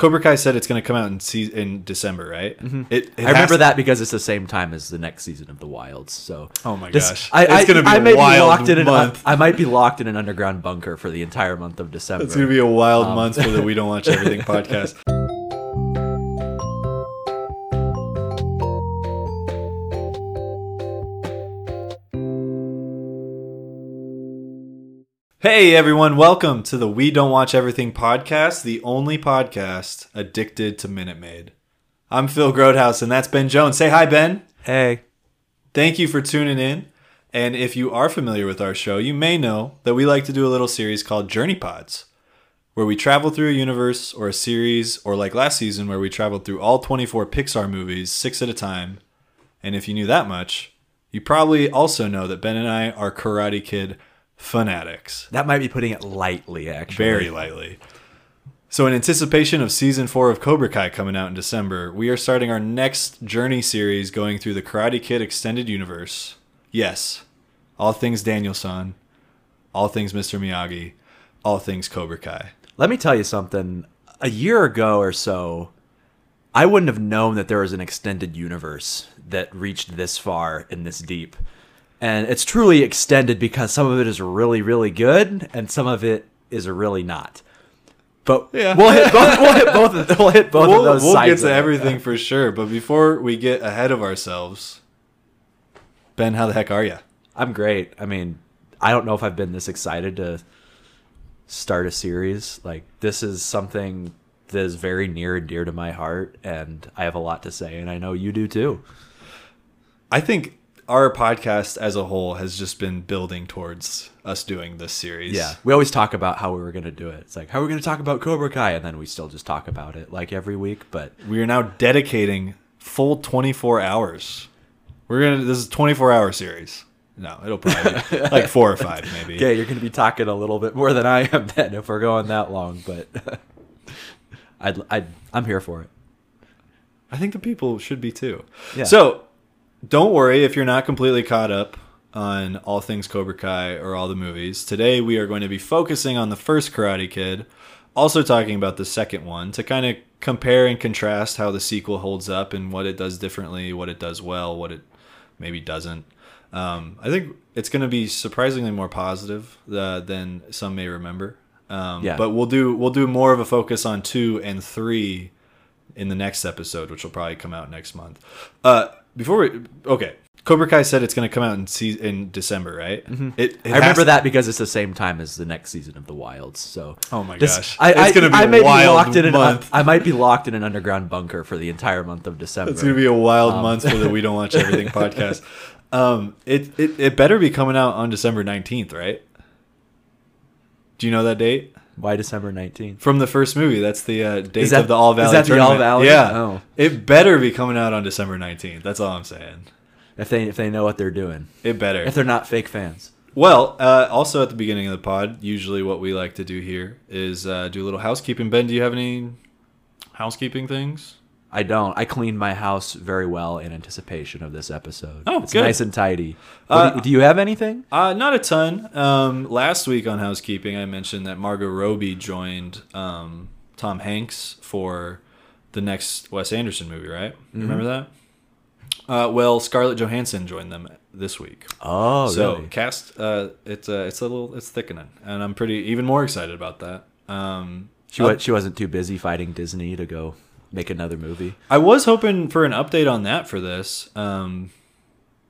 Cobra Kai said it's going to come out in se- in December, right? Mm-hmm. It, it I remember has- that because it's the same time as the next season of The Wilds. So Oh my This- gosh. I, It's gonna be I a wild be locked in an, month. I might be locked in an underground bunker for the entire month of December. It's going to be a wild Um, month for the We Don't Watch Everything podcast. Hey everyone, welcome to the We Don't Watch Everything podcast, the only podcast addicted to Minute Maid. I'm Phil Grodehouse and that's Ben Jones. Say hi, Ben. hey, Thank you for tuning in. And if you are familiar with our show, you may know that we like to do a little series called Journey Pods, where we travel through a universe or a series, or like last season, where we traveled through all 24 Pixar movies, six at a time. And if you knew that much, you probably also know that Ben and I are Karate Kid fanatics, that might be putting it lightly. Actually, very lightly. So, in anticipation of season four of Cobra Kai coming out in December, we are starting our next journey series going through the Karate Kid extended universe. Yes, all things Daniel Danielson, all things Mr. Miyagi, all things Cobra Kai. Let me tell you something. A year ago or so, I wouldn't have known that there was an extended universe that reached this far and this deep. And it's truly extended because some of it is really, really good, and some of it is really not. But Yeah. we'll hit both. We'll hit both. Of, we'll hit both we'll of those we'll get to it. everything for sure, but before we get ahead of ourselves, Ben, how the heck are you? I'm great. I mean, I don't know if I've been this excited to start a series. Like this is something that is very near and dear to my heart, and I have a lot to say, and I know you do too. I think our podcast as a whole has just been building towards us doing this series. Yeah, we always talk about how we were going to do it. It's like how are we going to talk about Cobra Kai, and then we still just talk about it like every week. But we are now dedicating full 24 hours. We're gonna. This is a 24 hour series. No, it'll probably be like four or five, maybe. Yeah, you're going to be talking a little bit more than I am then if we're going that long. But I'd, I'd I'm here for it. I think the people should be too. Yeah. So, don't worry if you're not completely caught up on all things Cobra Kai or all the movies. Today we are going to be focusing on the first Karate Kid, also talking about the second one to kind of compare and contrast how the sequel holds up and what it does differently, what it does well, what it maybe doesn't. Um, I think it's going to be surprisingly more positive uh, than some may remember. Um, Yeah. But we'll do we'll do more of a focus on two and three in the next episode, which will probably come out next month. Uh, before we okay, Cobra Kai said it's going to come out in se- in December, right? Mm-hmm. It, it I remember has- that because it's the same time as the next season of The Wilds. So Oh my This- gosh, I, it's going to be I a wild be locked in an, month. I might be locked in an underground bunker for the entire month of December. It's going to be a wild Um, month for the We Don't Watch Everything podcast. Um, it, it it better be coming out on December nineteenth, right? Do you know that date Why December nineteenth? from the first movie? That's the uh, date that- of the All Valley is that the All. Valley? Yeah, Oh. it better be coming out on December nineteenth. That's all I'm saying. If they if they know what they're doing, It better. if they're not fake fans. Well, uh, also at the beginning of the pod, usually what we like to do here is uh, do a little housekeeping. Ben, do you have any housekeeping things? I don't. I cleaned my house very well in anticipation of this episode. Oh, it's good. nice and tidy. Uh, do, do you have anything? Uh, not a ton. Um, last week on housekeeping, I mentioned that Margot Robbie joined um, Tom Hanks for the next Wes Anderson movie, right? You Remember that? Uh, well, Scarlett Johansson joined them this week. Oh, so really? cast, uh, it's uh, it's a little it's thickening, and I'm pretty even more excited about that. Um, She wa- she wasn't too busy fighting Disney to go make another movie. I was hoping for an update on that for this. Um,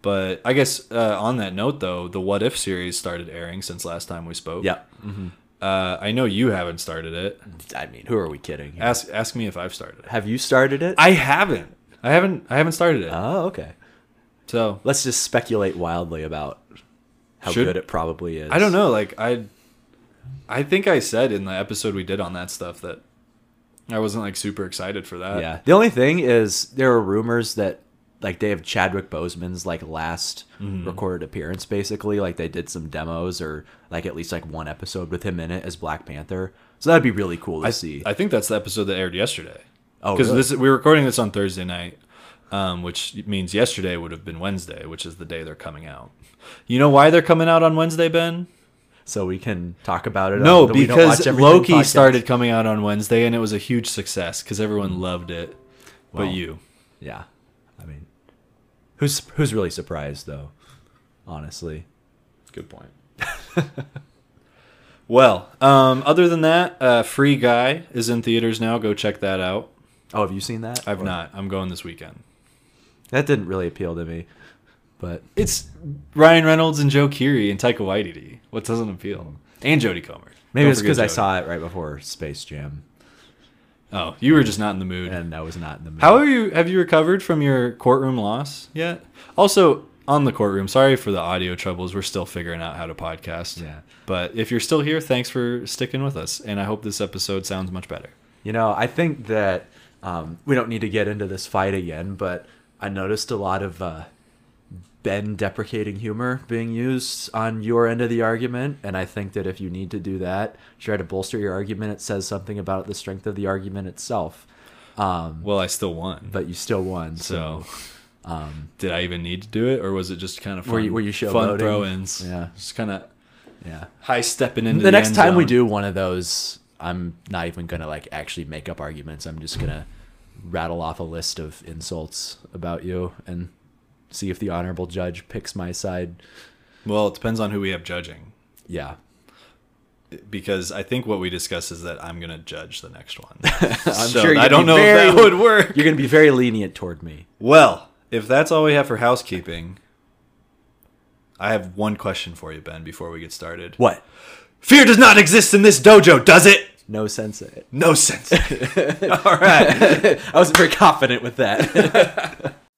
but I guess uh, on that note, though, the What If series started airing since last time we spoke. Yeah. hmm Uh, I know you haven't started it. I mean, who are we kidding? here? Ask ask me if I've started it. Have you started it? I haven't. I haven't. I haven't started it. oh, okay. so Let's just speculate wildly about how Should- good it probably is. I don't know. Like I, I think I said in the episode we did on that stuff that I wasn't like super excited for that. Yeah. The only thing is there are rumors that like they have Chadwick Boseman's like last Mm-hmm. recorded appearance basically like they did some demos or like at least like one episode with him in it as Black Panther. So that'd be really cool to I see. I think that's the episode that aired yesterday. oh, because really? this we're recording this on Thursday night, um, which means yesterday would have been Wednesday, which is the day they're coming out. You know why they're coming out on Wednesday, Ben? So we can talk about it. No, on the We Don't Watch because Loki podcast. started coming out on Wednesday and it was a huge success because everyone loved it. But you. Yeah, I mean, who's who's really surprised though? Honestly, Good point. well, um, other than that, uh, Free Guy is in theaters now. Go check that out. oh, have you seen that? I've Or- not. I'm going this weekend. That didn't really appeal to me, but It's Ryan Reynolds and Joe Keery and Taika Waititi. What doesn't appeal? And Jodie Comer. maybe Don't it's because I saw it right before Space Jam, Oh, you were just not in the mood. and I was not in the mood. How are you? Have you recovered from your courtroom loss yet? Also, on the courtroom, sorry for the audio troubles. We're still figuring out how to podcast. Yeah. But if you're still here, thanks for sticking with us. And I hope this episode sounds much better. You know, I think that um, we don't need to get into this fight again, but I noticed a lot of uh, Ben deprecating humor being used on your end of the argument, and I think that if you need to do that, try to bolster your argument. It says something about the strength of the argument itself. Um, Well, I still won. but you still won, so, so um, did I even need to do it, or was it just kind of fun? Were you- were you fun throw-ins? Yeah. just kind of yeah. high stepping into the, the, next time we do one of those, I'm not even gonna like actually make up arguments. I'm just gonna rattle off a list of insults about you and see if the honorable judge picks my side. Well, it depends on who we have judging. Yeah, Because I think what we discuss is that I'm gonna judge the next one. I'm So sure. I don't know very- if that would work. You're gonna be very lenient toward me. Well, if that's all we have for housekeeping, I have one question for you, Ben, before we get started. What? Fear does not exist in this dojo, does it? No sense. in it. No sense. all right. I wasn't very confident with that.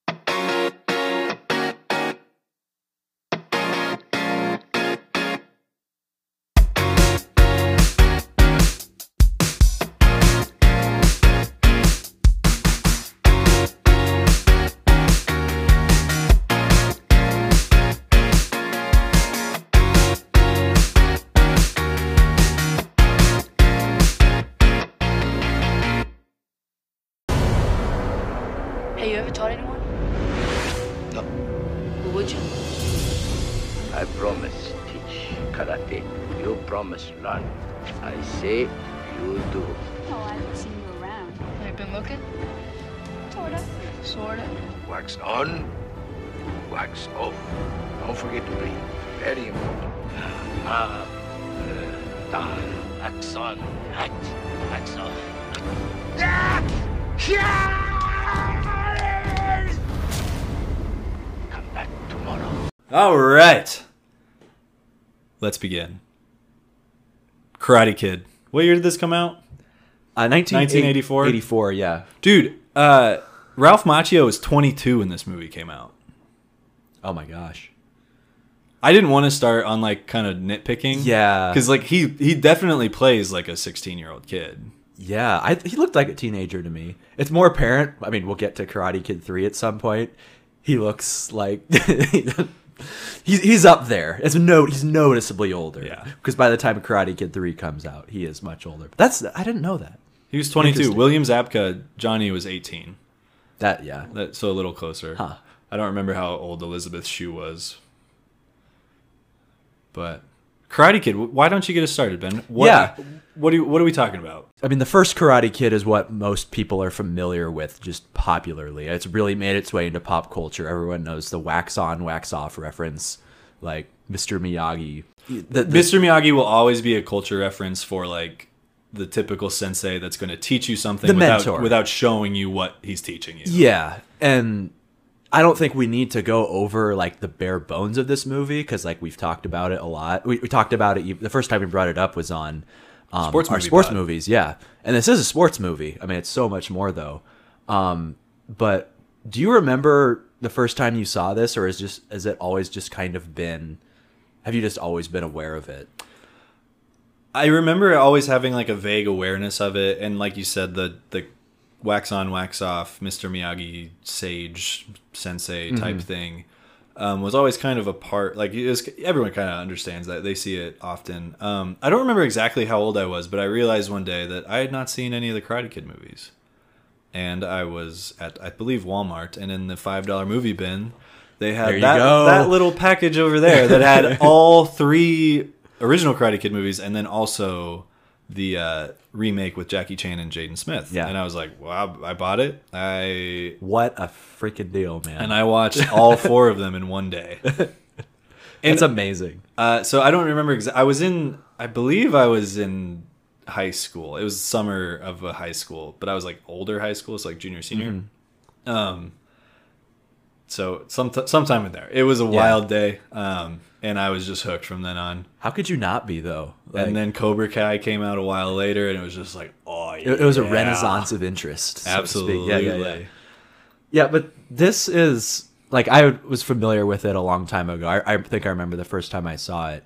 You promise learn. I say you do. Oh, I haven't seen you around. Have you been looking? Sorta. Sorta. Wax on, wax off. Don't forget to breathe. Very important. Up, uh, down, wax on, wax, wax off. Come back tomorrow. all right. Let's begin. Karate Kid. What year did this come out? Uh, 19, 1984? 84, yeah. Dude, uh, Ralph Macchio was 22 when this movie came out. Oh my gosh. I didn't want to start on like kind of nitpicking. Yeah. Because like he he definitely plays like a 16 year old kid. Yeah, I, he looked like a teenager to me. It's more apparent. I mean, we'll get to Karate Kid 3 at some point. He looks like he's he's up there. It's no he's noticeably older. Yeah. Because by the time Karate Kid 3 comes out, he is much older. But that's I didn't know that. He was 22. Interesting. William Zabka, Johnny was 18. That yeah. That, so a little closer. Huh. I don't remember how old Elizabeth Shue was. But Karate Kid, why don't you get us started, Ben? What, Yeah. What do you, what are we talking about? I mean, the first Karate Kid is what most people are familiar with, just popularly. It's really made its way into pop culture. Everyone knows the wax on, wax off reference, like Mr. Miyagi. The, the- Mr. Miyagi will always be a culture reference for like the typical sensei that's going to teach you something The without mentor. without showing you what he's teaching you. Yeah, and I don't think we need to go over like the bare bones of this movie because like we've talked about it a lot. We, we talked about it. The first time we brought it up was on um, Sports our sports pod. movies. Yeah, and this is a sports movie. I mean, it's so much more though. Um, but do you remember the first time you saw this, or is just has it always just kind of been? Have you just always been aware of it? I remember always having like a vague awareness of it, and like you said, the the wax on, wax off, Mr. Miyagi sage sensei type thing um, was always kind of a part. Like it was, everyone kind of understands that they see it often. Um, I don't remember exactly how old I was, but I realized one day that I had not seen any of the Karate Kid movies, and I was at I believe Walmart, and in the five dollar movie bin. They had that, go. that little package over there that had all three original Karate Kid movies, and then also the uh, remake with Jackie Chan and Jaden Smith. Yeah. and I was like, wow, I bought it. I What a freaking deal, man! and I watched all four of them in one day. it's amazing. Uh, so I don't remember. Exa- I was in, I believe I was in high school. It was summer of a high school, but I was like older high school, so like junior senior. Um, so some sometime in there, it was a wild day. Um, and I was just hooked from then on. How could you not be though? Like, and then Cobra Kai came out a while later, and it was just like, oh, yeah. it, was a renaissance of interest. so. Absolutely. Yeah, yeah, yeah. Yeah, but this is like I was familiar with it a long time ago. I, I think I remember the first time I saw it,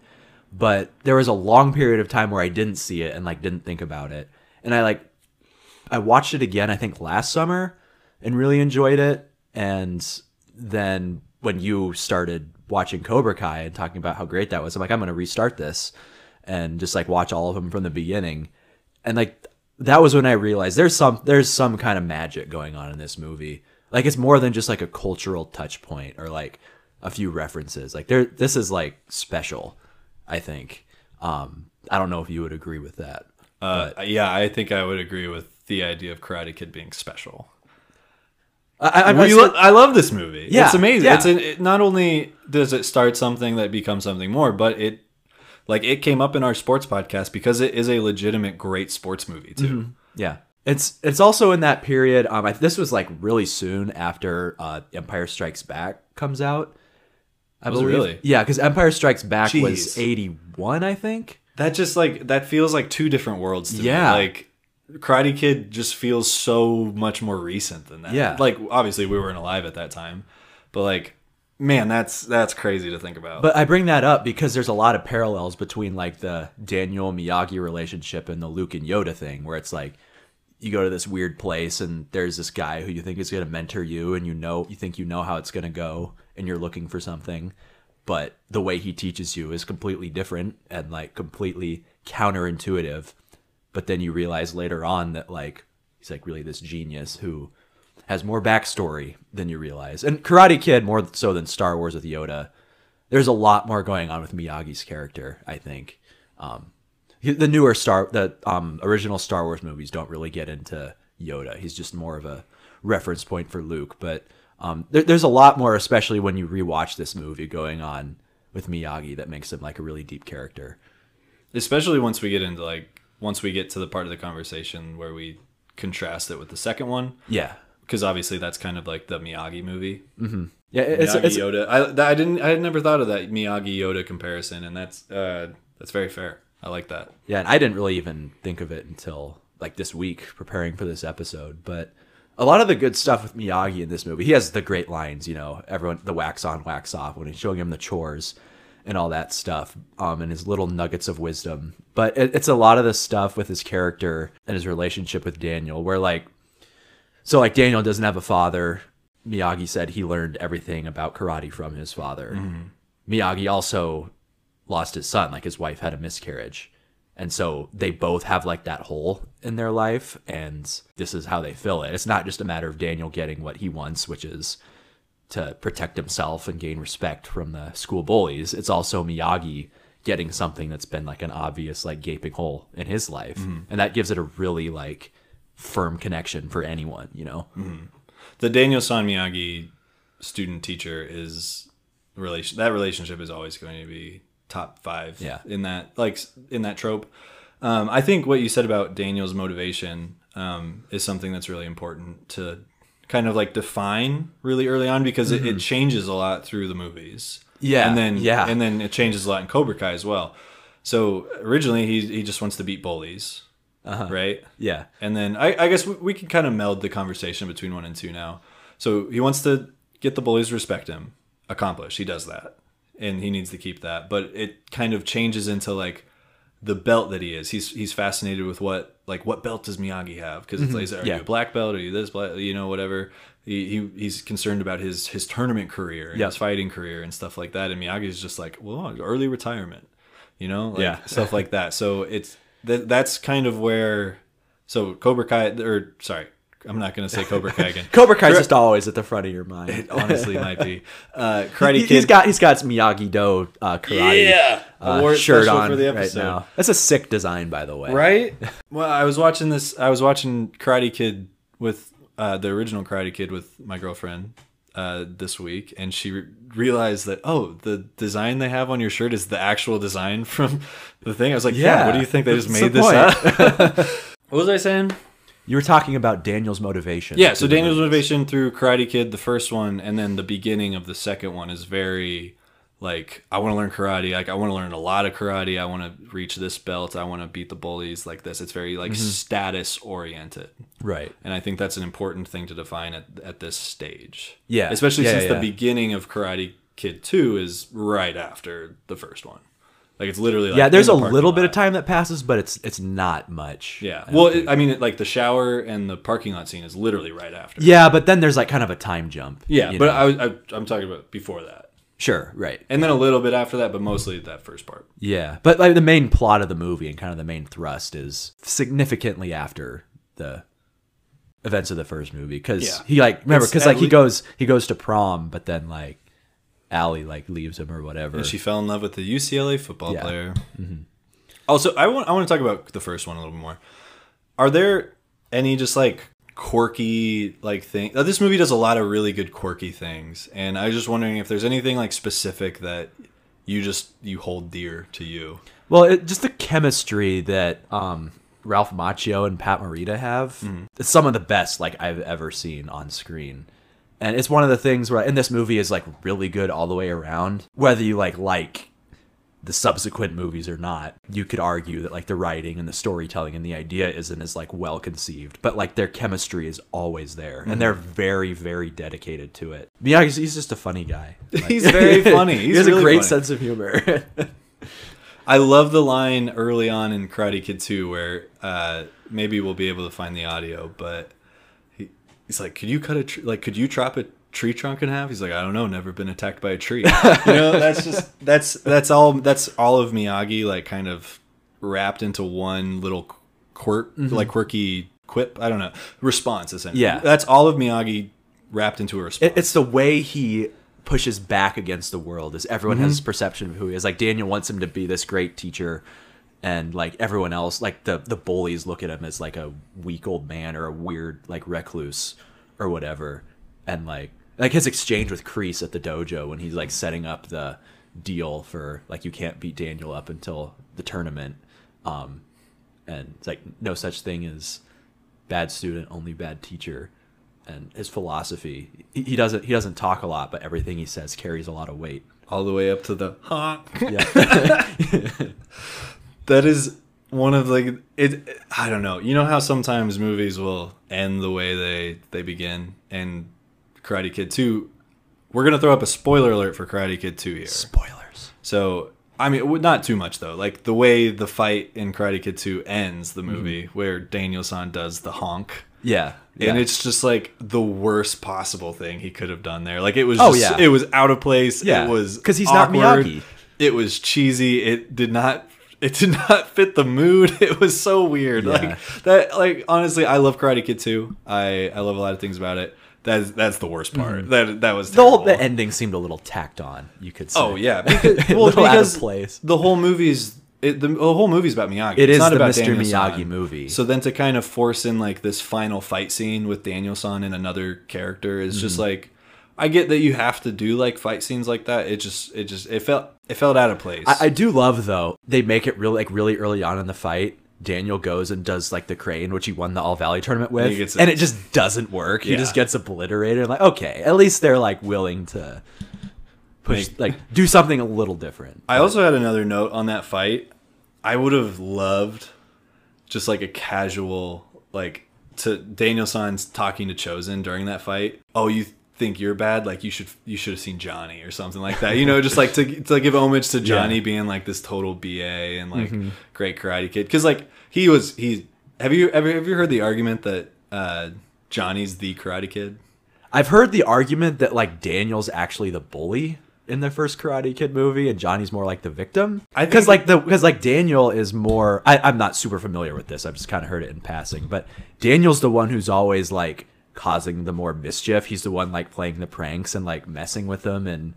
but there was a long period of time where I didn't see it and like didn't think about it. And I like I watched it again. I think last summer and really enjoyed it. And then when you started watching Cobra Kai and talking about how great that was, I'm like, I'm going to restart this and just like watch all of them from the beginning. And like that was when I realized there's some there's some kind of magic going on in this movie. Like it's more than just like a cultural touch point or like a few references. Like there this is like special, I think. Um I don't know if you would agree with that. Uh, yeah, I think I would agree with the idea of Karate Kid being special. I, I, I, I, lo- I love this movie. Yeah, it's amazing. yeah. It's an, it, not only does it start something that becomes something more, but it like it came up in our sports podcast because it is a legitimate great sports movie too. Mm-hmm. Yeah, it's it's also in that period. Um, I, this was like really soon after uh, Empire Strikes Back comes out. I Was it really? Yeah, because Empire Strikes Back was eighty one, I think. That just like that feels like two different worlds to Yeah. me. Like Karate Kid just feels so much more recent than that. Yeah. Like obviously we weren't alive at that time, but like man, that's that's crazy to think about. But I bring that up because there's a lot of parallels between like the Daniel Miyagi relationship and the Luke and Yoda thing, where it's like you go to this weird place and there's this guy who you think is going to mentor you, and you know you think you know how it's going to go, and you're looking for something, but the way he teaches you is completely different and like completely counterintuitive. But then you realize later on that like he's like really this genius who has more backstory than you realize. And Karate Kid more so than Star Wars with Yoda. There's a lot more going on with Miyagi's character, I think. Um, the newer Star, the um, original Star Wars movies don't really get into Yoda. He's just more of a reference point for Luke. But um, there, there's a lot more, especially when you rewatch this movie, going on with Miyagi that makes him like a really deep character. especially once we get into like once we get to the part of the conversation where we contrast it with the second one Yeah, because obviously that's kind of like the Miyagi movie. yeah. It's, Miyagi it's Yoda. I, I didn't. I had never thought of that Miyagi Yoda comparison, and that's uh, that's very fair. I like that. Yeah, and I didn't really even think of it until like this week preparing for this episode. But a lot of the good stuff with Miyagi in this movie, he has the great lines, you know, everyone the wax on, wax off when he's showing him the chores and all that stuff, um, and his little nuggets of wisdom. But it, it's a lot of the stuff with his character and his relationship with Daniel, where like, so like Daniel doesn't have a father. Miyagi said he learned everything about karate from his father. Miyagi also lost his son like his wife had a miscarriage and so they both have like that hole in their life and this is how they fill it it's not just a matter of daniel getting what he wants which is to protect himself and gain respect from the school bullies it's also miyagi getting something that's been like an obvious like gaping hole in his life and that gives it a really like firm connection for anyone you know The Daniel San Miyagi student teacher is relation. That relationship is always going to be top five. Yeah. In that like in that trope, um, I think what you said about Daniel's motivation um, is something that's really important to kind of like define really early on because it, it changes a lot through the movies. Mm-hmm. Yeah, and then yeah. and then it changes a lot in Cobra Kai as well. So originally he he just wants to beat bullies, Uh-huh. right? yeah And then I, I guess we, we can kind of meld the conversation between one and two now. So he wants to get the bullies to respect him. Accomplish. He does that. And he needs to keep that. But it kind of changes into like the belt that he is. He's he's fascinated with what like what belt does Miyagi have? Because it's mm-hmm. like, are Yeah. you a black belt? Are you this black? You know, whatever. He, he he's concerned about his his tournament career and Yeah. his fighting career and stuff like that. And Miyagi's just like, well, early retirement, you know, like, Yeah. stuff like that. So it's that that's kind of where so Cobra Kai or sorry, I'm not going to say Cobra Kai again. Cobra Kai's Kara- just always at the front of your mind. It honestly might be. Uh, Karate Kid. he's got he's got some Miyagi Do uh, karate Yeah, uh, wore shirt special on for the right episode. now. That's a sick design, by the way. right? Well, I was watching this. I was watching Karate Kid with uh, the original Karate Kid with my girlfriend uh, this week, and she re- realized that oh, the design they have on your shirt is the actual design from the thing. I was like, yeah. Yeah, what do you think they just that's made the this up? what was I saying? You were talking about Daniel's motivation. Yeah, so Daniel's motivation through Karate Kid, the first one, and then the beginning of the second one is very like I want to learn karate. Like I want to learn a lot of karate. I want to reach this belt. I want to beat the bullies like this. It's very like mm-hmm. status oriented, right? and I think that's an important thing to define at at this stage. Yeah. especially Yeah, since yeah, the beginning of Karate Kid Two is right after the first one. Like it's literally like yeah, there's a the little bit of time that passes, but it's it's not much. Yeah, I well, it, I mean, it, like the shower and the parking lot scene is literally right after. yeah, but then there's like kind of a time jump. Yeah, but? I was I, I'm talking about before that, sure, right. and then a little bit after that, but mostly that first part. Yeah, but like the main plot of the movie and kind of the main thrust is significantly after the events of the first movie because Yeah. he like remember because at like he goes he goes to prom, but then like Ali like leaves him or whatever. And she fell in love with the UCLA football Yeah. player. Also, I want I want to talk about the first one a little bit more. Are there any just like quirky like thing? uh, This movie does a lot of really good quirky things, and I was just wondering if there's anything like specific that you just you hold dear to you. Well, it, just the chemistry that um, Ralph Macchio and Pat Morita have, Mm-hmm. it's some of the best like I've ever seen on screen. And it's one of the things where, and this movie is like really good all the way around. Whether you like like the subsequent movies or not, you could argue that like the writing and the storytelling and the idea isn't as like well conceived, but like their chemistry is always there, and they're Mm-hmm. very very dedicated to it. Yeah, he's, he's just a funny guy. Like- He's very funny. he has really a great funny. sense of humor. I love the line early on in Karate Kid 2 where uh, maybe we'll be able to find the audio, but he's like, "Could you cut a tree? Like, could you chop a tree trunk in half?" He's like, "I don't know, never been attacked by a tree." you know, that's just that's that's all that's all of Miyagi like kind of wrapped into one little quirk, mm-hmm. like quirky quip. I don't know response essentially. Yeah. that's all of Miyagi wrapped into a response. It, it's the way he pushes back against the world is everyone has this perception of who he is like daniel wants him to be this great teacher and like everyone else like the the bullies look at him as like a weak old man or a weird like recluse or whatever. And like like his exchange with Kreese at the dojo when he's like setting up the deal for like you can't beat daniel up until the tournament. Um and it's like no such thing as bad student only bad teacher. And his philosophy he, he doesn't he doesn't talk a lot but everything he says carries a lot of weight. All the way up to the huh. yeah that is one of like it i don't know you know how sometimes movies will end the way they they begin and karate kid 2 we're gonna throw up a spoiler alert for karate kid 2 here spoilers so i mean not too much though like the way the fight in karate kid 2 ends the movie Mm-hmm. where daniel san does the honk yeah and it's just like the worst possible thing he could have done there. Like it was, Oh, just, yeah. it was out of place. Yeah. it was cuz he's not awkward. Miyagi. It was cheesy. It did not. It did not fit the mood. It was so weird. Yeah. Like that. Like honestly, I love Karate Kid too. I I love a lot of things about it. That's that's the worst part. That that was Mm-hmm. the whole the ending seemed a little tacked on you could say Oh yeah, because, well, little out of because place. the whole movie's it, the, the whole movie's about Miyagi. It it's is not about Mr. Daniel Miyagi San. movie. So then to kind of force in like this final fight scene with Daniel San and another character is Mm-hmm. just like I get that you have to do like fight scenes like that. It just it just it felt it felt out of place. I, I do love though they make it really like really early on in the fight Daniel goes and does like the crane, which he won the All Valley tournament with, gets and it- just doesn't work. He just gets obliterated. Like, okay, at least they're like willing to push, Make- like, do something a little different. I also had another note on that fight. I would have loved just like a casual like to Daniel San's talking to Chozen during that fight. Oh, you think you're bad? Like you should you should have seen Johnny or something like that. You know, just like to to give homage to Johnny Yeah. being like this total BA and like great karate kid because like he was he. Have you ever have you heard the argument that uh, Johnny's the karate kid? I've heard the argument that like Daniel's actually the bully. in the first Karate Kid movie, and Johnny's more like the victim. I because like the because like Daniel is more. I, I'm not super familiar with this. I've just kind of heard it in passing. But Daniel's the one who's always like causing the more mischief. He's the one like playing the pranks and like messing with them and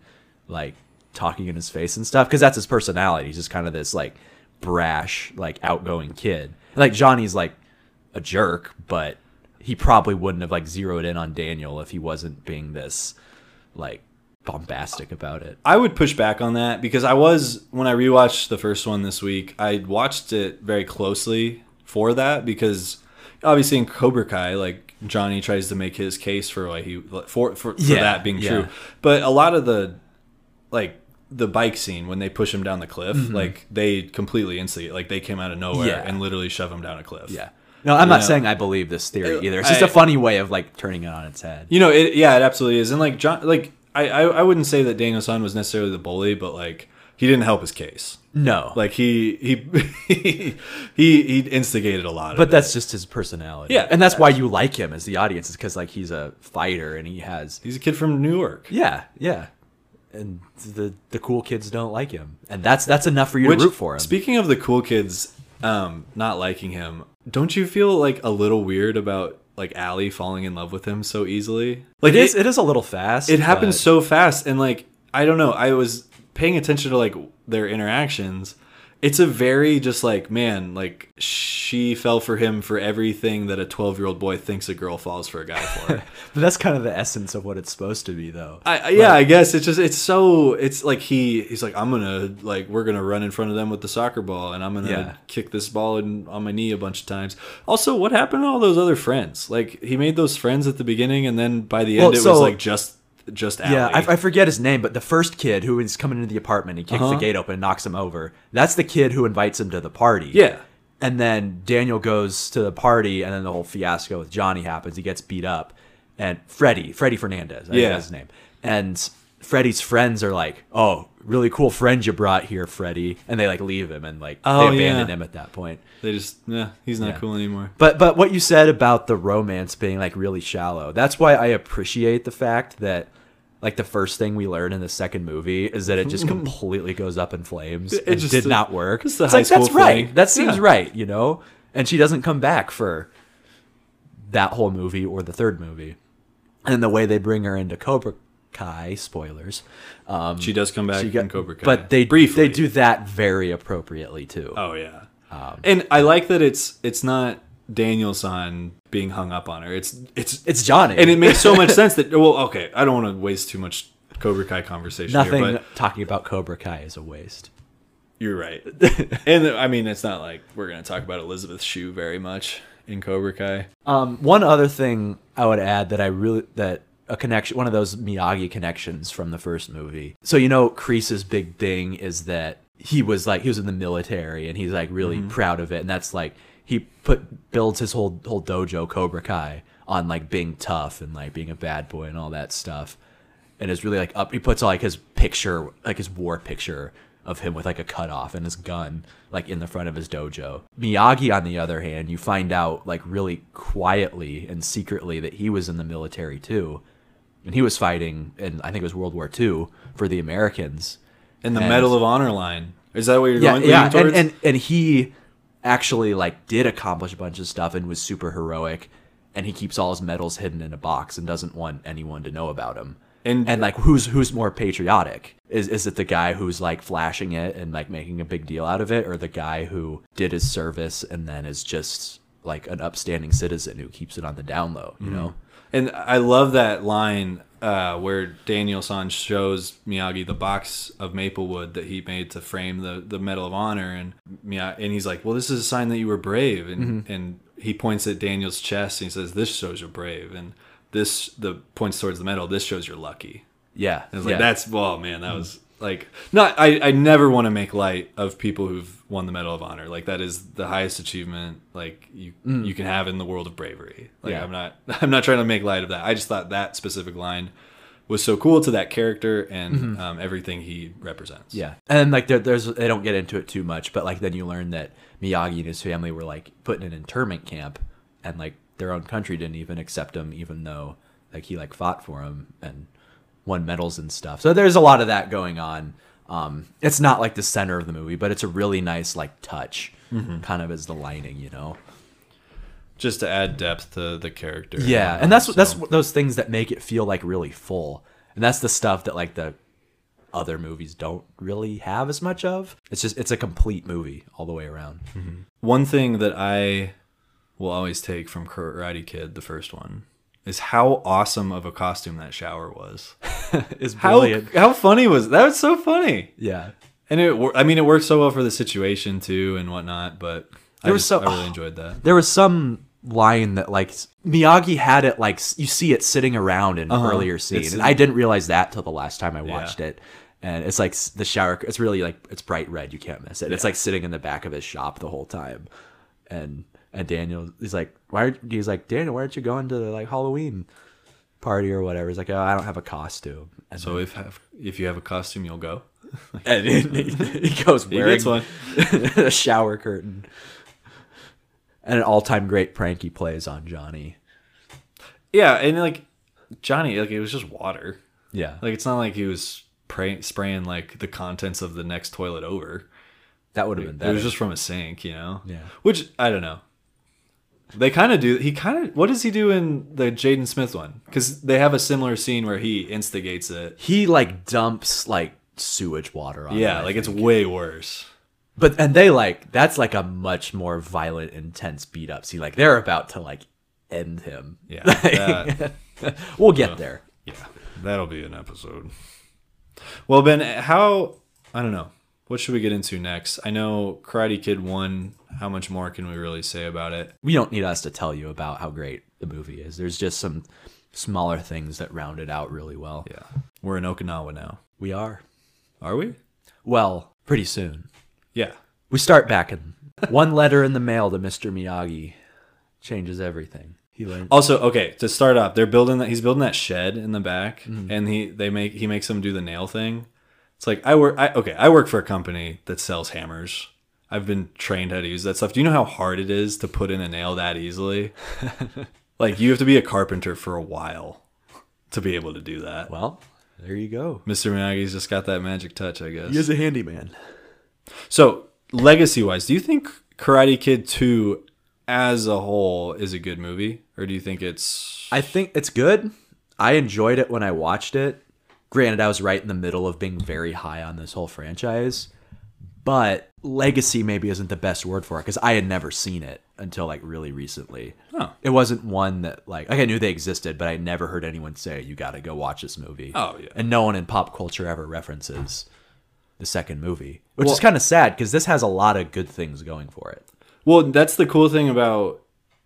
like talking in his face and stuff. Because that's his personality. He's just kind of this like brash, like outgoing kid. Like Johnny's like a jerk, but he probably wouldn't have like zeroed in on Daniel if he wasn't being this like bombastic about it. I would push back on that because I was when I rewatched the first one this week. I watched it very closely for that because obviously in Cobra Kai, like Johnny tries to make his case for why he for for, for Yeah, that being yeah. true. But a lot of the like the bike scene when they push him down the cliff, like they completely instigate, like they came out of nowhere Mm-hmm. Yeah. and literally shove him down a cliff. Yeah. No, I'm not know? saying I believe this theory Uh, either. It's just I- a funny way of like turning it on its head. You know, it, yeah, it absolutely is. And like John, like I, I, I wouldn't say that Daniel San was necessarily the bully, but like he didn't help his case. No. Like he he he he instigated a lot. but of it. that's just his personality. Yeah. And that's why you like him as the audience is cuz like he's a fighter and he has he's a kid from New York. Yeah, yeah. And the the cool kids don't like him. And that's that's enough for you Which, to root for him. Speaking of the cool kids, um, not liking him, don't you feel like a little weird about like Ali falling in love with him so easily? Like it is it is a little fast. it happens so fast and like i don't know i was paying attention to like their interactions it's a very just like man like she fell for him for everything that a 12 year old boy thinks a girl falls for a guy for But that's kind of the essence of what it's supposed to be though. I, yeah i guess it's just it's so it's like he he's like i'm gonna like we're gonna run in front of them with the soccer ball and i'm gonna Yeah. kick this ball in, on my knee a bunch of times also what happened to all those other friends like he made those friends at the beginning and then by the end Well, it so- was like just just Yeah, I, I forget his name, but the first kid who is coming into the apartment, he kicks Uh-huh. the gate open and knocks him over. That's the kid who invites him to the party. yeah And then Daniel goes to the party, and then the whole fiasco with Johnny happens. He gets beat up, and Freddie, Freddie Fernandez, I think Yeah. that's his name, and Freddie's friends are like, "Oh, really cool friend you brought here, Freddie," and they like leave him and like Oh, they abandon yeah. him at that point. They just, yeah, he's not Yeah. cool anymore. But but what you said about the romance being like really shallow, that's why I appreciate the fact that like the first thing we learn in the second movie is that it just completely goes up in flames. It It just- did not work. It's high like that's right. That seems Yeah. right, you know? And she doesn't come back for that whole movie or the third movie. And the way they bring her into Cobra Kai, spoilers. Um, She does come back she in got- Cobra Kai. But they briefly. they do that very appropriately too. Oh yeah. Um, and I like that it's it's not Daniel San being hung up on her. It's it's It's Johnny. and it makes so much sense that well, okay, I don't want to waste too much Cobra Kai conversation Nothing here, but talking about Cobra Kai is a waste. you're right. and I mean, it's not like we're gonna talk about Elizabeth Shue very much in Cobra Kai. Um, one other thing I would add that I really that a connection, one of those Miyagi connections from the first movie. So you know, Kreese's big thing is that he was like he was in the military and he's like really mm-hmm. proud of it, and that's like he put builds his whole whole dojo Cobra Kai on like being tough and like being a bad boy and all that stuff, and is really like up. He puts like his picture, like his war picture of him with like a cutoff and his gun like in the front of his dojo. Miyagi, on the other hand, you find out like really quietly and secretly that he was in the military too, and he was fighting, and I think it was World War II for the Americans. And the And- Medal of Honor line. Is that what you're Yeah, going yeah, leaning and, and and he actually like did accomplish a bunch of stuff and was super heroic, and he keeps all his medals hidden in a box and doesn't want anyone to know about him. And- and like who's who's more patriotic? Is is it the guy who's like flashing it and like making a big deal out of it, or the guy who did his service and then is just like an upstanding citizen who keeps it on the down low? You know? Mm-hmm. And I love that line uh, where Daniel San shows Miyagi the box of Maplewood that he made to frame the, the Medal of Honor, and Miyagi, and he's like, "Well, this is a sign that you were brave," and mm-hmm. and he points at Daniel's chest and he says, "This shows you're brave," and this the points towards the medal. This shows you're lucky. Yeah, And it's yeah. like that's well, man, that mm-hmm. was like not. I I never want to make light of people who've won the Medal of Honor. Like that is the highest achievement like you you can have in the world of bravery. Like Mm. Yeah. I'm not I'm not trying to make light of that. I just thought that specific line was so cool to that character and um, everything he represents. Mm-hmm. Yeah, and like there, there's they don't get into it too much, but like then you learn that Miyagi and his family were like put in an internment camp, and like their own country didn't even accept him, even though like he like fought for him, and won medals and stuff. So there's a lot of that going on. Um, it's not like the center of the movie, but it's a really nice like touch, kind of as the lining, you know. Just to add depth to the character. Yeah, and that's So- that's those things that make it feel like really full, and that's the stuff that like the other movies don't really have as much of. It's just it's a complete movie all the way around. One thing that I will always take from Karate Kid, the first one, is how awesome of a costume that shower was. it's brilliant. how funny was that? Was so funny, Yeah, and it. I mean, it worked so well for the situation too and whatnot. But I, was just, so- I really enjoyed that. there was some line that like Miyagi had it like you see it sitting around in Uh-huh. earlier scene, It's- and I didn't realize that till the last time I Yeah. watched it. And it's like the shower. It's really like it's bright red. You can't miss it. It's like sitting in the back of his shop the whole time. And and Daniel, he's like, why? Are, he's like, Daniel, why aren't you going to the like Halloween party or whatever? He's like, oh, I don't have a costume. And So if have, if you have a costume, you'll go. and he, he goes He wearing gets one. a shower curtain. And an all-time great prank he plays on Johnny. Yeah, and like Johnny, like it was just water. Yeah, Like it's not like he was pray- spraying like the contents of the next toilet over. that would have been that It was just from a sink, you know. Yeah. Which I don't know. They kind of do. He kind of. What does he do in the Jaden Smith one? Because they have a similar scene where he instigates it. he like dumps like sewage water on. Yeah, like it's way worse. But and they like that's like a much more violent, intense beat up scene. Like they're about to like end him. Yeah, that- we'll get uh, there. Yeah, that'll be an episode. Well, Ben, how? I don't know. What should we get into next? I know Karate Kid one. How much more can we really say about it? We don't need us to tell you about how great the movie is. There's just some smaller things that round it out really well. Yeah, we're in Okinawa now. We are. Are we? Well, pretty soon. Yeah. We start back in one letter in the mail to Mr. Miyagi changes everything. He learned Also, okay, to start off, they're building that. He's building that shed in the back, Mm-hmm. and he they make he makes them do the nail thing. It's like I work. I, okay, I work for a company that sells hammers. I've been trained how to use that stuff. Do you know how hard it is to put in a nail that easily? like you have to be a carpenter for a while to be able to do that. Well, there you go. Mr. Miyagi's just got that magic touch, I guess. He is a handyman. So, legacy wise, do you think Karate Kid 2 as a whole is a good movie? Or do you think it's. I think it's good. I enjoyed it when I watched it. Granted, I was right in the middle of being very high on this whole franchise, but legacy maybe isn't the best word for it because I had never seen it until like really recently. Oh. It wasn't one that like like I knew they existed, but I never heard anyone say you got to go watch this movie. Oh, yeah. and no one in pop culture ever references the second movie, which is kind of sad because this has a lot of good things going for it. Well, that's the cool thing about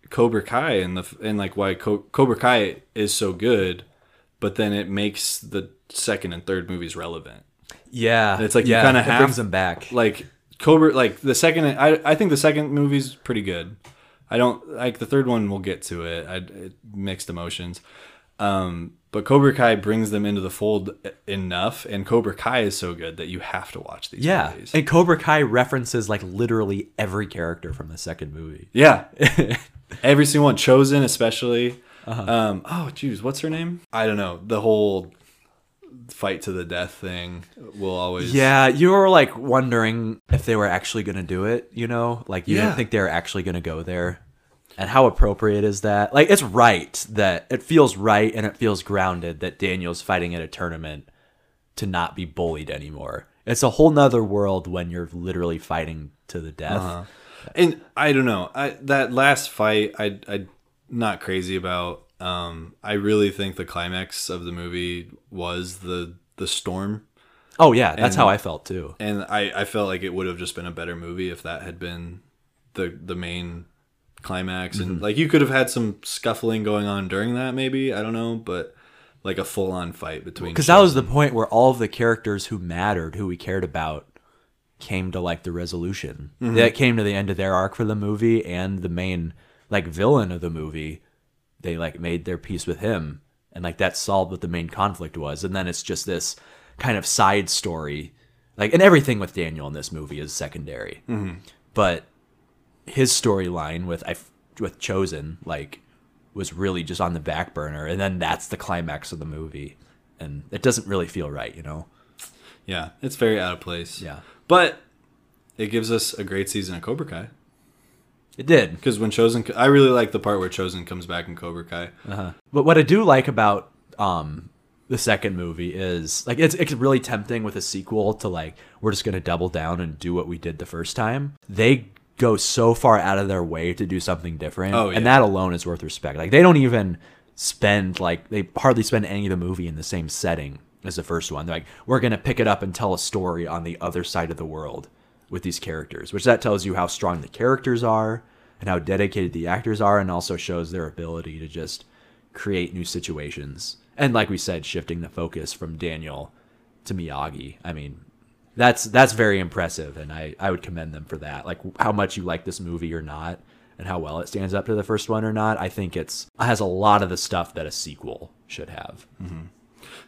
Cobra Kai and the and like why Co- Cobra Kai is so good, but then it makes the second and third movies relevant. Yeah, It's like you yeah, kinda have- brings them back. Like Cobra, like the second, I I think the second movie's pretty good. I don't like the third one. We'll get to it. I it, mixed emotions. Um, but Cobra Kai brings them into the fold enough, and Cobra Kai is so good that you have to watch these Yeah, movies. and Cobra Kai references like literally every character from the second movie. Yeah. Every single one, Chozen especially. Uh-huh. Um, oh, geez, what's her name? I don't know. The whole fight to the death thing will always. Yeah, you were like wondering if they were actually going to do it, you know? Like you Yeah. didn't think they were actually going to go there. And how appropriate is that? Like it's right that it feels right and it feels grounded that Daniel's fighting at a tournament to not be bullied anymore. It's a whole nother world when you're literally fighting to the death. Uh-huh. And I don't know. I that last fight, I I not crazy about. Um, I really think the climax of the movie was the the storm, Oh yeah, that's And- how I felt too. and I I felt like it would have just been a better movie if that had been the the main climax Mm-hmm. and like you could have had some scuffling going on during that maybe I don't know but like a full on fight between Because that was the point where all of the characters who mattered, who we cared about, came to like the resolution. That came to the end of their arc for the movie, and the main like villain of the movie, they like made their peace with him, and like that solved what the main conflict was. And then it's just this kind of side story, like and everything with Daniel in this movie is secondary, mm-hmm. but his storyline with I with Chozen like was really just on the back burner, and then that's the climax of the movie. and it doesn't really feel right, you know. Yeah, it's very out of place. Yeah. But it gives us a great season of Cobra Kai. It did. Because when Chozen, I really like the part where Chozen comes back in Cobra Kai. But what I do like about um the second movie is like it's it's really tempting with a sequel to like we're just gonna double down and do what we did the first time. They go so far out of their way to do something different, Oh, yeah. and that alone is worth respect. Like they don't even spend like they hardly spend any of the movie in the same setting as the first one. They're like we're gonna pick it up and tell a story on the other side of the world with these characters, which that tells you how strong the characters are and how dedicated the actors are, and also shows their ability to just create new situations. And like we said, shifting the focus from Daniel to Miyagi. I mean, that's that's very impressive, and I I would commend them for that. Like how much you like this movie or not, and how well it stands up to the first one or not. I think it's has a lot of the stuff that a sequel should have.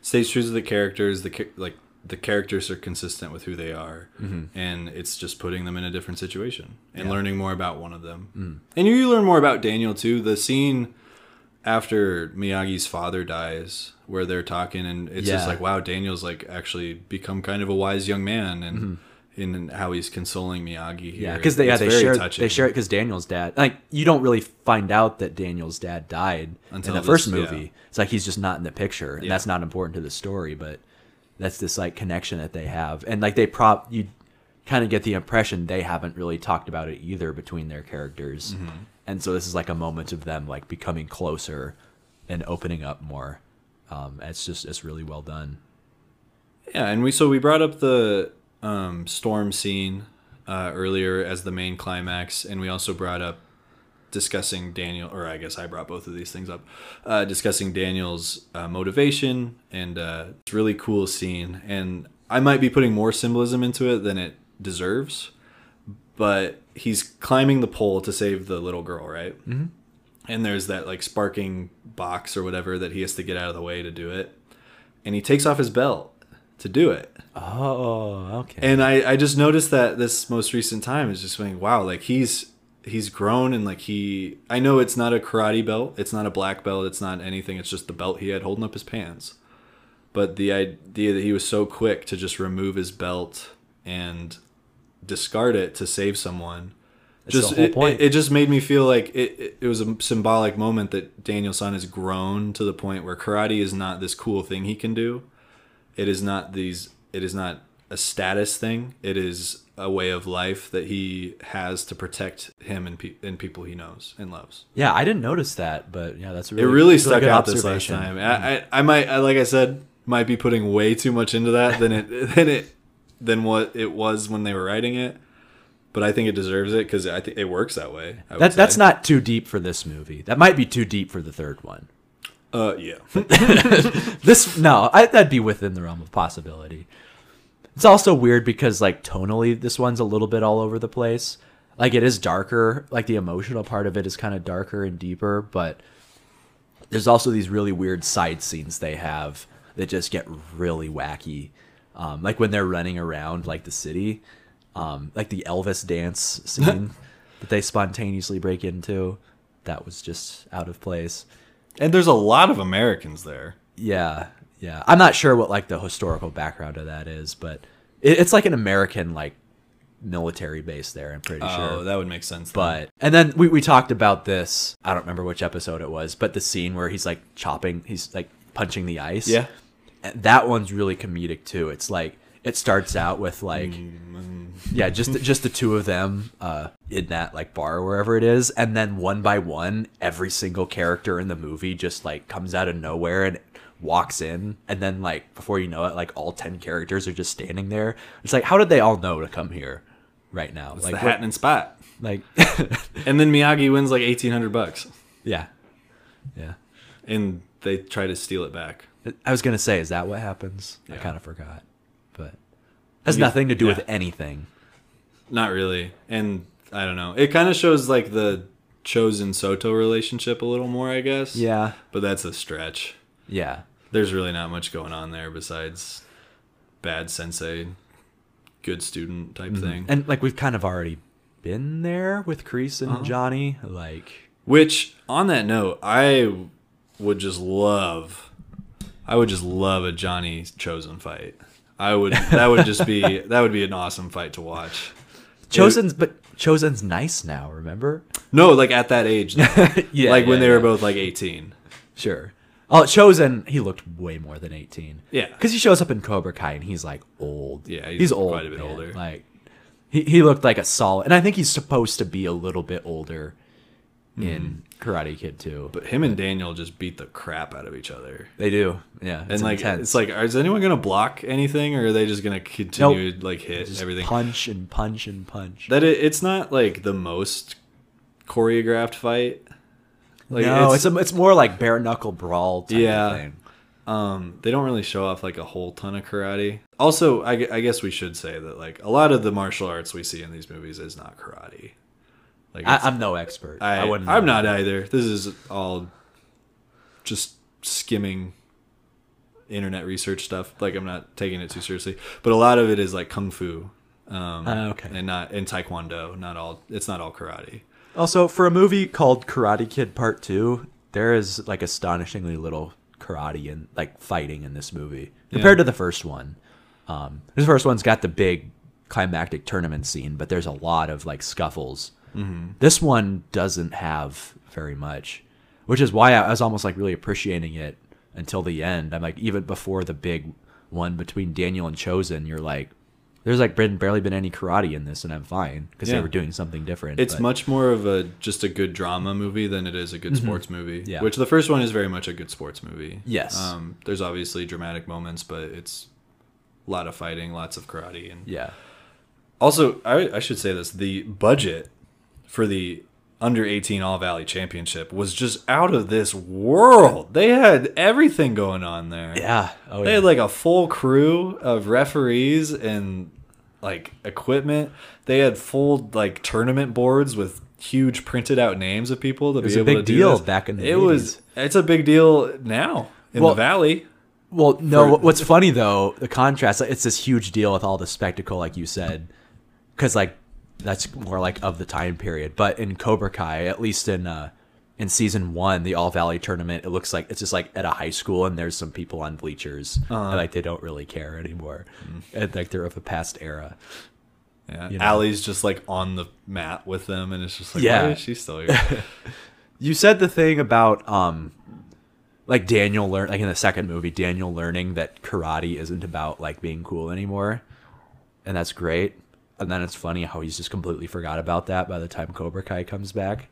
Stays true to the characters. The like the characters are consistent with who they are, mm-hmm. and it's just putting them in a different situation and learning more about one of them. Mm. And you learn more about Daniel too. The scene after Miyagi's father dies, where they're talking, and it's just like, wow, Daniel's like actually become kind of a wise young man, and mm-hmm. in how he's consoling Miyagi here. Yeah, because they yeah, they share touching. they share it because Daniel's dad like you don't really find out that Daniel's dad died Until in the this- first yeah. movie. It's like he's just not in the picture, and Yeah. that's not important to the story. But that's this like connection that they have, and like they prop you kind of get the impression they haven't really talked about it either between their characters, Mm-hmm. and so this is like a moment of them like becoming closer and opening up more. Um, it's just it's really well done. Yeah, and we so we brought up the um, storm scene uh, earlier as the main climax, and we also brought up discussing Daniel, or I guess I brought both of these things up, uh, discussing Daniel's uh, motivation, and uh, it's a really cool scene. And I might be putting more symbolism into it than it deserves, but he's climbing the pole to save the little girl, right? Mm-hmm. And there's that like sparking box or whatever that he has to get out of the way to do it, and he takes off his belt to do it. Oh, okay. And I, I just noticed that this most recent time is just going, wow, like he's he's grown and like he I know it's not a karate belt, it's not a black belt, it's not anything, it's just the belt he had holding up his pants. But the idea that he was so quick to just remove his belt and discard it to save someone That's just it, point. It, it just made me feel like it, it, it was a symbolic moment that Daniel San has grown to the point where karate is not this cool thing he can do. It is not these. It is not a status thing. It is a way of life that he has to protect him and, pe- and people he knows and loves. yeah, I didn't notice that, but yeah, that's a It really, really really stuck out this last time. I, I, I might, I, like I said, might be putting way too much into that than it than it than what it was when they were writing it. But I think it deserves it because I think it works that way. That, that's not too deep for this movie. That might be too deep for the third one. Uh, yeah. This no, I, that'd be within the realm of possibility. It's also weird because like tonally, this one's a little bit all over the place. Like it is darker. Like the emotional part of it is kind of darker and deeper, but there's also these really weird side scenes they have that just get really wacky. Um, like when they're running around like the city, um, like the Elvis dance scene that they spontaneously break into. That was just out of place. and there's a lot of Americans there. Yeah, yeah. I'm not sure what like the historical background of that is, but it, it's like an American like military base there. I'm pretty sure. Oh, that would make sense. then. But and then we, we talked about this. I don't remember which episode it was, but the scene where he's like chopping, he's like punching the ice. yeah, And that one's really comedic too. It's like it starts out with like yeah, just just the two of them uh, in that like bar or wherever it is, and then one by one, every single character in the movie just like comes out of nowhere and walks in, and then like before you know it, like all ten characters are just standing there. It's like how did they all know to come here right now? it's like the hat and spot. like And then Miyagi wins like eighteen hundred bucks, yeah, yeah. and they try to steal it back. I was gonna say, is that what happens? I kind of forgot, but has You- nothing to do with anything. Not really, and I don't know. It kind of shows like the Chozen Sato relationship a little more, I guess. Yeah, but that's a stretch. Yeah. There's really not much going on there besides bad sensei, good student type thing. And like we've kind of already been there with Uh-huh. and Johnny. Like, Which, on that note, I would just love. I would just love a Johnny Chozen fight. I would. That would just be. That would be an awesome fight to watch. Chozen's, but Chozen's nice now. Remember? No, like at that age, Yeah, like when yeah, they were both like eighteen. Sure. Oh, Chozen, he looked way more than 18. Yeah. Because he shows up in Cobra Kai and he's like old. Yeah, he's, he's old. quite a bit man. older. Like, he, he looked like a solid. And I think he's supposed to be a little bit older hmm. in Karate Kid too. But him and Daniel just beat the crap out of each other. They do. Yeah. And like intense. it's like, is anyone gonna block anything, or are they just gonna continue to like hit Just everything? punch and punch and punch. That it, it's not like the most choreographed fight. Like no, it's, a, it's more like bare knuckle brawl type Yeah. of thing. um, they don't really show off like a whole ton of karate. Also, I, I guess we should say that like a lot of the martial arts we see in these movies is not karate. Like I, I'm no expert. I, I, wouldn't. I'm not either. This is all just skimming internet research stuff. Like I'm not taking it too seriously, but a lot of it is like kung fu, um, Ah, okay. and not in taekwondo. Not all. It's not all karate. Also, for a movie called Karate Kid Part Two, there is like astonishingly little karate and like fighting in this movie compared to the first one. Um, this first one's got the big climactic tournament scene, but there's a lot of like scuffles. This one doesn't have very much, which is why I was almost like really appreciating it until the end. I'm like, even before the big one between Daniel and Chozen, you're like, there's like been barely been any karate in this, and I'm fine because they were doing something different. It's but- much more of a just a good drama movie than it is a good sports movie. Mm-hmm. Yeah. Which the first one is very much a good sports movie. Yes. Um, there's obviously dramatic moments, but it's a lot of fighting, lots of karate, and yeah. Also, I, I should say this: the budget for the under 18 All Valley Championship was just out of this world. They had everything going on there. Yeah. Oh, They yeah. had like a full crew of referees and like equipment. They had full like tournament boards with huge printed out names of people to was be a able big to do deal this. back in the It was. It's a big deal now in Well, the valley. well, no. for- what's funny though, the contrast. It's this huge deal with all the spectacle, like you said, because like that's more like of the time period. But in Cobra Kai, at least in uh, in season one, the All Valley tournament, it looks like it's just like at a high school, and there's some people on bleachers, Uh-huh. and like they don't really care anymore, Mm. and like they're of a past era. Yeah, you know. Ali's just like on the mat with them, and it's just like, Yeah. why is she still here? You said the thing about um like Daniel learn like in the second movie, Daniel learning that karate isn't about like being cool anymore. And that's great. And then it's funny how he's just completely forgot about that by the time Cobra Kai comes back.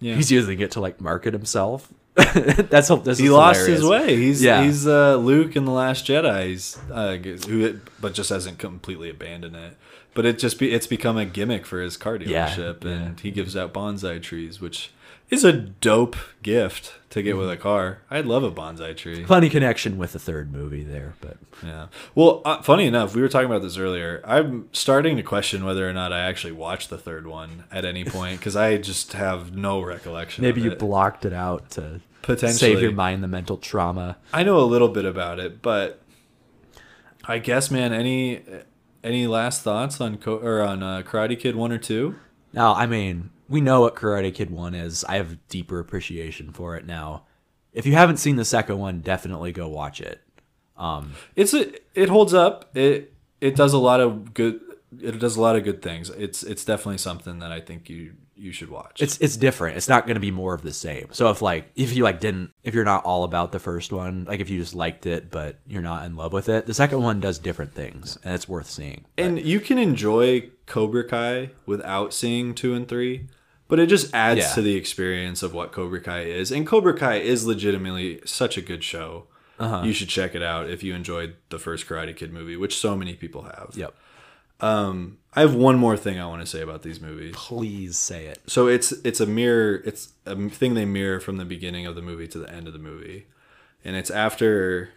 Yeah. He's using it to like market himself. that's this he lost hilarious. his way. He's Yeah. he's uh, Luke in the Last Jedi. He's uh, who, but just hasn't completely abandoned it. But it just be it's become a gimmick for his car dealership, yeah. and he gives out bonsai trees, which is a dope gift to get with a car. I'd love a bonsai tree. Funny connection with the third movie there, but Yeah. Well, uh, funny enough, we were talking about this earlier. I'm starting to question whether or not I actually watched the third one at any point because I just have no recollection. maybe you it. blocked it out to Potentially. save your mind the mental trauma. I know a little bit about it, but I guess, man, any any last thoughts on Co- or on uh, Karate Kid one or two? No, I mean, we know what Karate Kid 1 is. I have deeper appreciation for it now. If you haven't seen the second one, definitely go watch it. Um, It's a, it holds up. It it does a lot of good. It does a lot of good things. It's it's definitely something that I think you you should watch. it's it's different. It's not going to be more of the same. So if like if you like didn't if you're not all about the first one, like if you just liked it but you're not in love with it, the second one does different things and it's worth seeing. and you can enjoy Cobra Kai without seeing two and three, but it just adds Yeah. to the experience of what Cobra Kai is. And Cobra Kai is legitimately such a good show. Uh-huh. You should check it out if you enjoyed the first Karate Kid movie, which so many people have. Yep. I have one more thing I want to say about these movies. Please say it. So it's it's a mirror. It's a thing they mirror from the beginning of the movie to the end of the movie, and it's after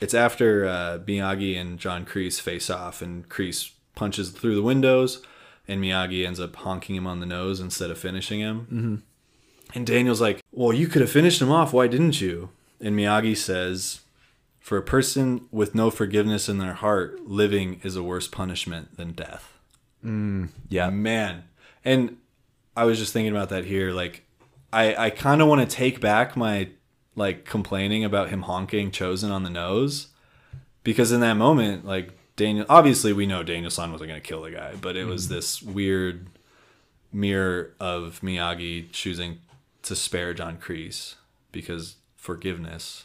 it's after uh, Miyagi and John Kreese face off, and Kreese punches through the windows, and Miyagi ends up honking him on the nose instead of finishing him. Mm-hmm. And Daniel's like, "Well, you could have finished him off. Why didn't you?" And Miyagi says, "For a person with no forgiveness in their heart, living is a worse punishment than death." Yeah. man and i was just thinking about that here like i i kind of want to take back my like complaining about him honking Chozen on the nose because in that moment like Daniel obviously we know Daniel San wasn't going to kill the guy but it was mm-hmm. this weird mirror of Miyagi choosing to spare John Kreese because forgiveness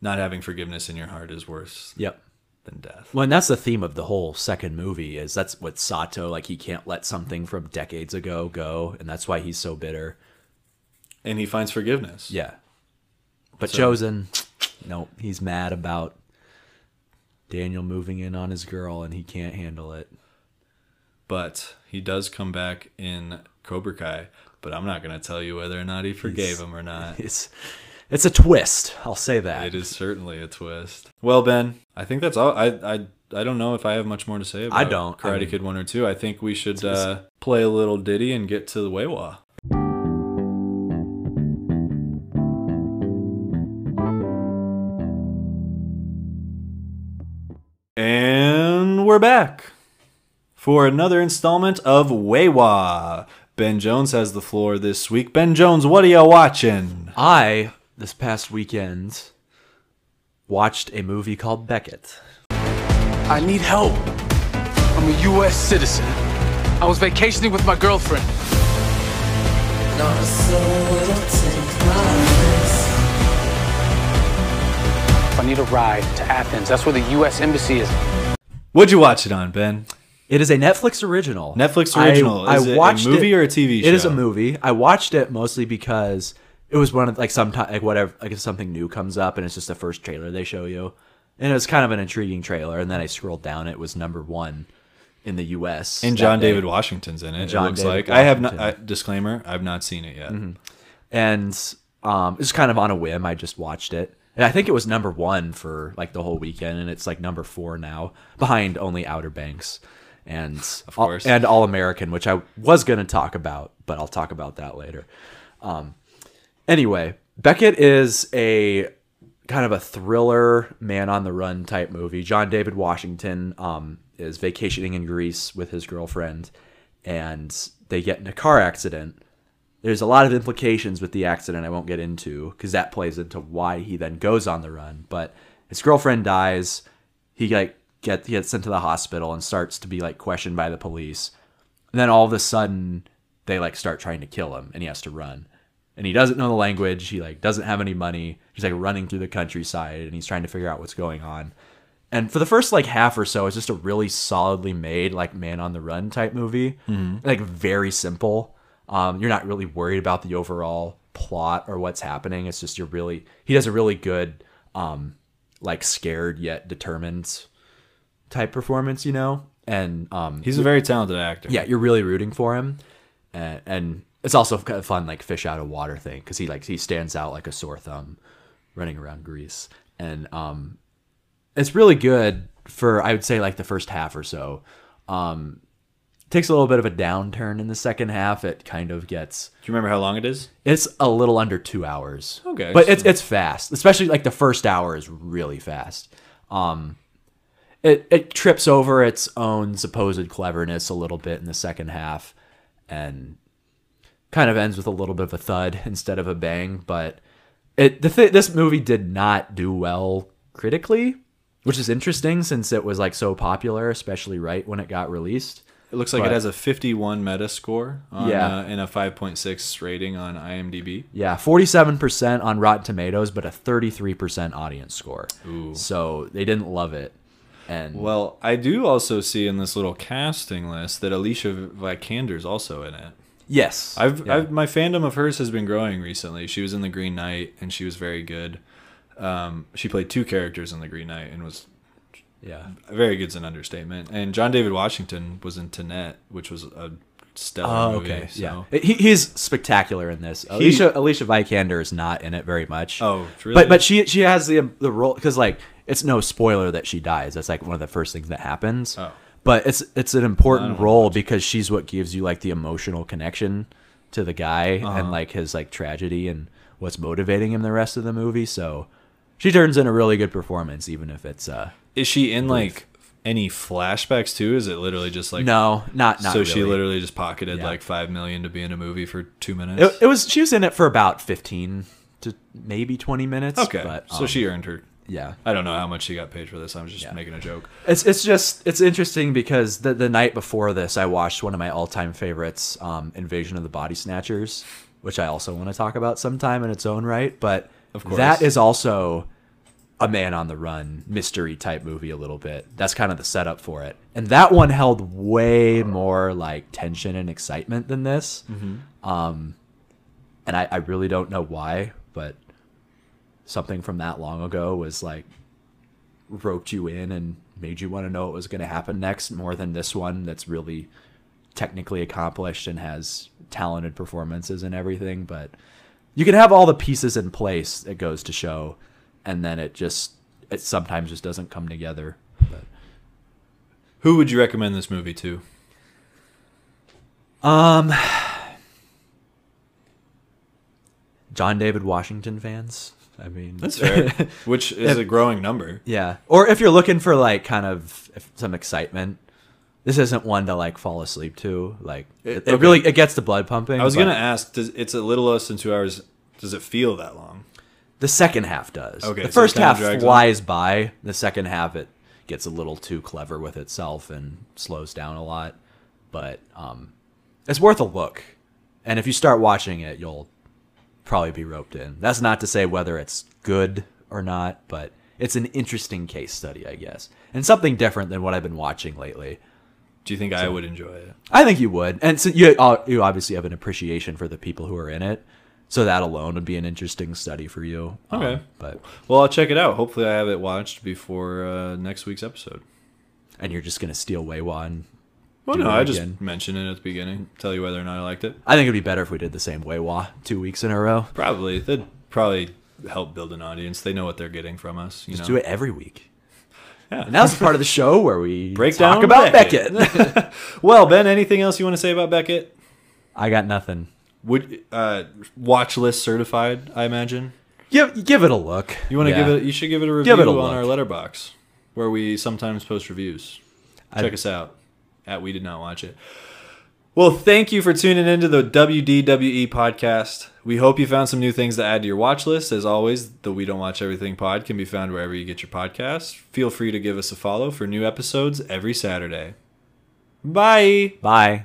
not having forgiveness in your heart is worse Yep. than death. Well, and that's the theme of the whole second movie is that's what Sato like he can't let something from decades ago go, and that's why he's so bitter. And he finds forgiveness. Yeah. But So- Chozen, no, he's mad about Daniel moving in on his girl, and he can't handle it. But he does come back in Cobra Kai, but I'm not going to tell you whether or not he forgave him or not. It's it's a twist. I'll say that. It is certainly a twist. Well, Ben, I think that's all. I I I don't know if I have much more to say about I don't. Karate I mean- Kid one or two. I think we should uh, play a little ditty and get to the Weiwa. We're back for another installment of Weiwa. Ben Jones has the floor this week. Ben Jones, what are you watching? I this past weekend watched a movie called Beckett. I need help. I'm a U.S. citizen. I was vacationing with my girlfriend. I need a ride to Athens. That's where the U.S. Embassy is. What'd you watch it on, Ben? It is a Netflix original. Netflix original. I, Is it a watched movie or a TV show? It is a movie. I watched it mostly because it was one of like sometime like whatever like if something new comes up and it's just the first trailer they show you, and it was kind of an intriguing trailer. And then I scrolled down, it was number one in the U.S. And John day. David Washington's in it. John it looks David like I have not. I, disclaimer: I've not seen it yet. and um, it's kind of on a whim. I just watched it, and I think it was number one for like the whole weekend, and it's like number four now, behind only Outer Banks, and of course. and All American, which I was going to talk about, but I'll talk about that later. Um, anyway, Beckett is a kind of a thriller, man on the run type movie. John David Washington um, is vacationing in Greece with his girlfriend, and they get in a car accident. There's a lot of implications with the accident I won't get into because that plays into why he then goes on the run. But his girlfriend dies. He like get he gets sent to the hospital and starts to be like questioned by the police. And then all of a sudden they like start trying to kill him and he has to run. And he doesn't know the language. He like doesn't have any money. He's like running through the countryside and he's trying to figure out what's going on. And for the first like half or so, it's just a really solidly made like man on the run type movie. Mm-hmm. Like very simple. Um, you're not really worried about the overall plot or what's happening. It's just you're really he does a really good um like scared yet determined type performance, you know? And um He's a very talented actor. yeah, you're really rooting for him, and, and it's also kind of fun like fish out of water thing because he like he stands out like a sore thumb, running around Greece, and um, it's really good for I would say like the first half or so. Um, takes a little bit of a downturn in the second half. It kind of gets Do you remember how long it is? it's a little under two hours. Okay, but so- it's it's fast, especially like the first hour is really fast. Um, it it trips over its own supposed cleverness a little bit in the second half, and kind of ends with a little bit of a thud instead of a bang. But it the th- this movie did not do well critically, which is interesting since it was like so popular, especially right when it got released. It looks like But- it has a 51 Metascore on, Yeah. uh, and a 5.6 rating on IMDb. Yeah, forty-seven percent on Rotten Tomatoes, but a thirty-three percent audience score. Ooh. So they didn't love it, and Well, I do also see in this little casting list that Alicia Vikander's also in it. yes, I've, yeah. I've my fandom of hers has been growing recently. She was in the Green Knight and she was very good. Um, she played two characters in the Green Knight and was yeah, very good's an understatement. And John David Washington was in Tenet, which was a stellar movie. oh, movie. okay, so. yeah. He, he's spectacular in this. Alicia Alicia Vikander is not in it very much. Oh, really? But but she she has the the role because like it's no spoiler that she dies. That's like one of the first things that happens. Oh. But it's it's an important role because she's what gives you like the emotional connection to the guy Uh-huh. and like his like tragedy and what's motivating him the rest of the movie. So she turns in a really good performance, even if it's uh Is she in like any flashbacks too? Is it literally just like no, not not. so she literally just pocketed Yeah. like five million to be in a movie for two minutes. It, it was she was in it for about 15 to maybe 20 minutes. Okay, But, so um, she earned her. yeah. I don't know how much she got paid for this. I'm just Yeah. making a joke. It's it's just it's interesting because the the night before this, I watched one of my all time favorites, um, Invasion of the Body Snatchers, which I also want to talk about sometime in its own right. But Of course. that is also a man on the run mystery type movie a little bit. That's kind of the setup for it, and that one held way more like tension and excitement than this. Um, and I, I really don't know why, but something from that long ago was like roped you in and made you want to know what was going to happen next more than this one that's really technically accomplished and has talented performances and everything but you can have all the pieces in place it goes to show and then it just it sometimes just doesn't come together but Who would you recommend this movie to? um John David Washington fans I mean That's fair. Which is a growing number. Yeah. Or if you're looking for like kind of if- some excitement, this isn't one to like fall asleep to. Like It- it, it okay. really it gets the blood pumping. I was but gonna ask. Does it's a little less than two hours? Does it feel that long? The second half does. Okay, The so first half drags on. flies by. The second half it gets a little too clever with itself and slows down a lot. But um it's worth a look. And if you start watching it, you'll probably be roped in. That's not to say whether it's good or not, but it's an interesting case study, I guess. And something different than what I've been watching lately. Do you think I would enjoy it? I think you would, and so you uh, you obviously have an appreciation for the people who are in it, so that alone would be an interesting study for you. Um, Okay. but Well, I'll check it out. Hopefully, I have it watched before uh, next week's episode. and you're just gonna steal Weiwa and Well, no, I just again. mentioned it at the beginning. Tell you whether or not I liked it. I think it'd be better if we did the same Weiwa two weeks in a row. Probably. That'd probably help build an audience. They know what they're getting from us. You Just know? do it every week. Yeah. And the part of the show where we Break talk down about Beckett. Beckett. Well, Ben, anything else you want to say about Beckett? I got nothing. Would uh, watch list certified? I imagine. Give give it a look. You want to Yeah. give it? You should give it a review Give it a on look. our Letterboxd, where we sometimes post reviews. I- Check us out at We Did Not Watch It. Well, thank you for tuning into the WDWE podcast. We hope you found some new things to add to your watch list. As always, the We Don't Watch Everything pod can be found wherever you get your podcasts. Feel free to give us a follow for new episodes every Saturday. Bye. Bye.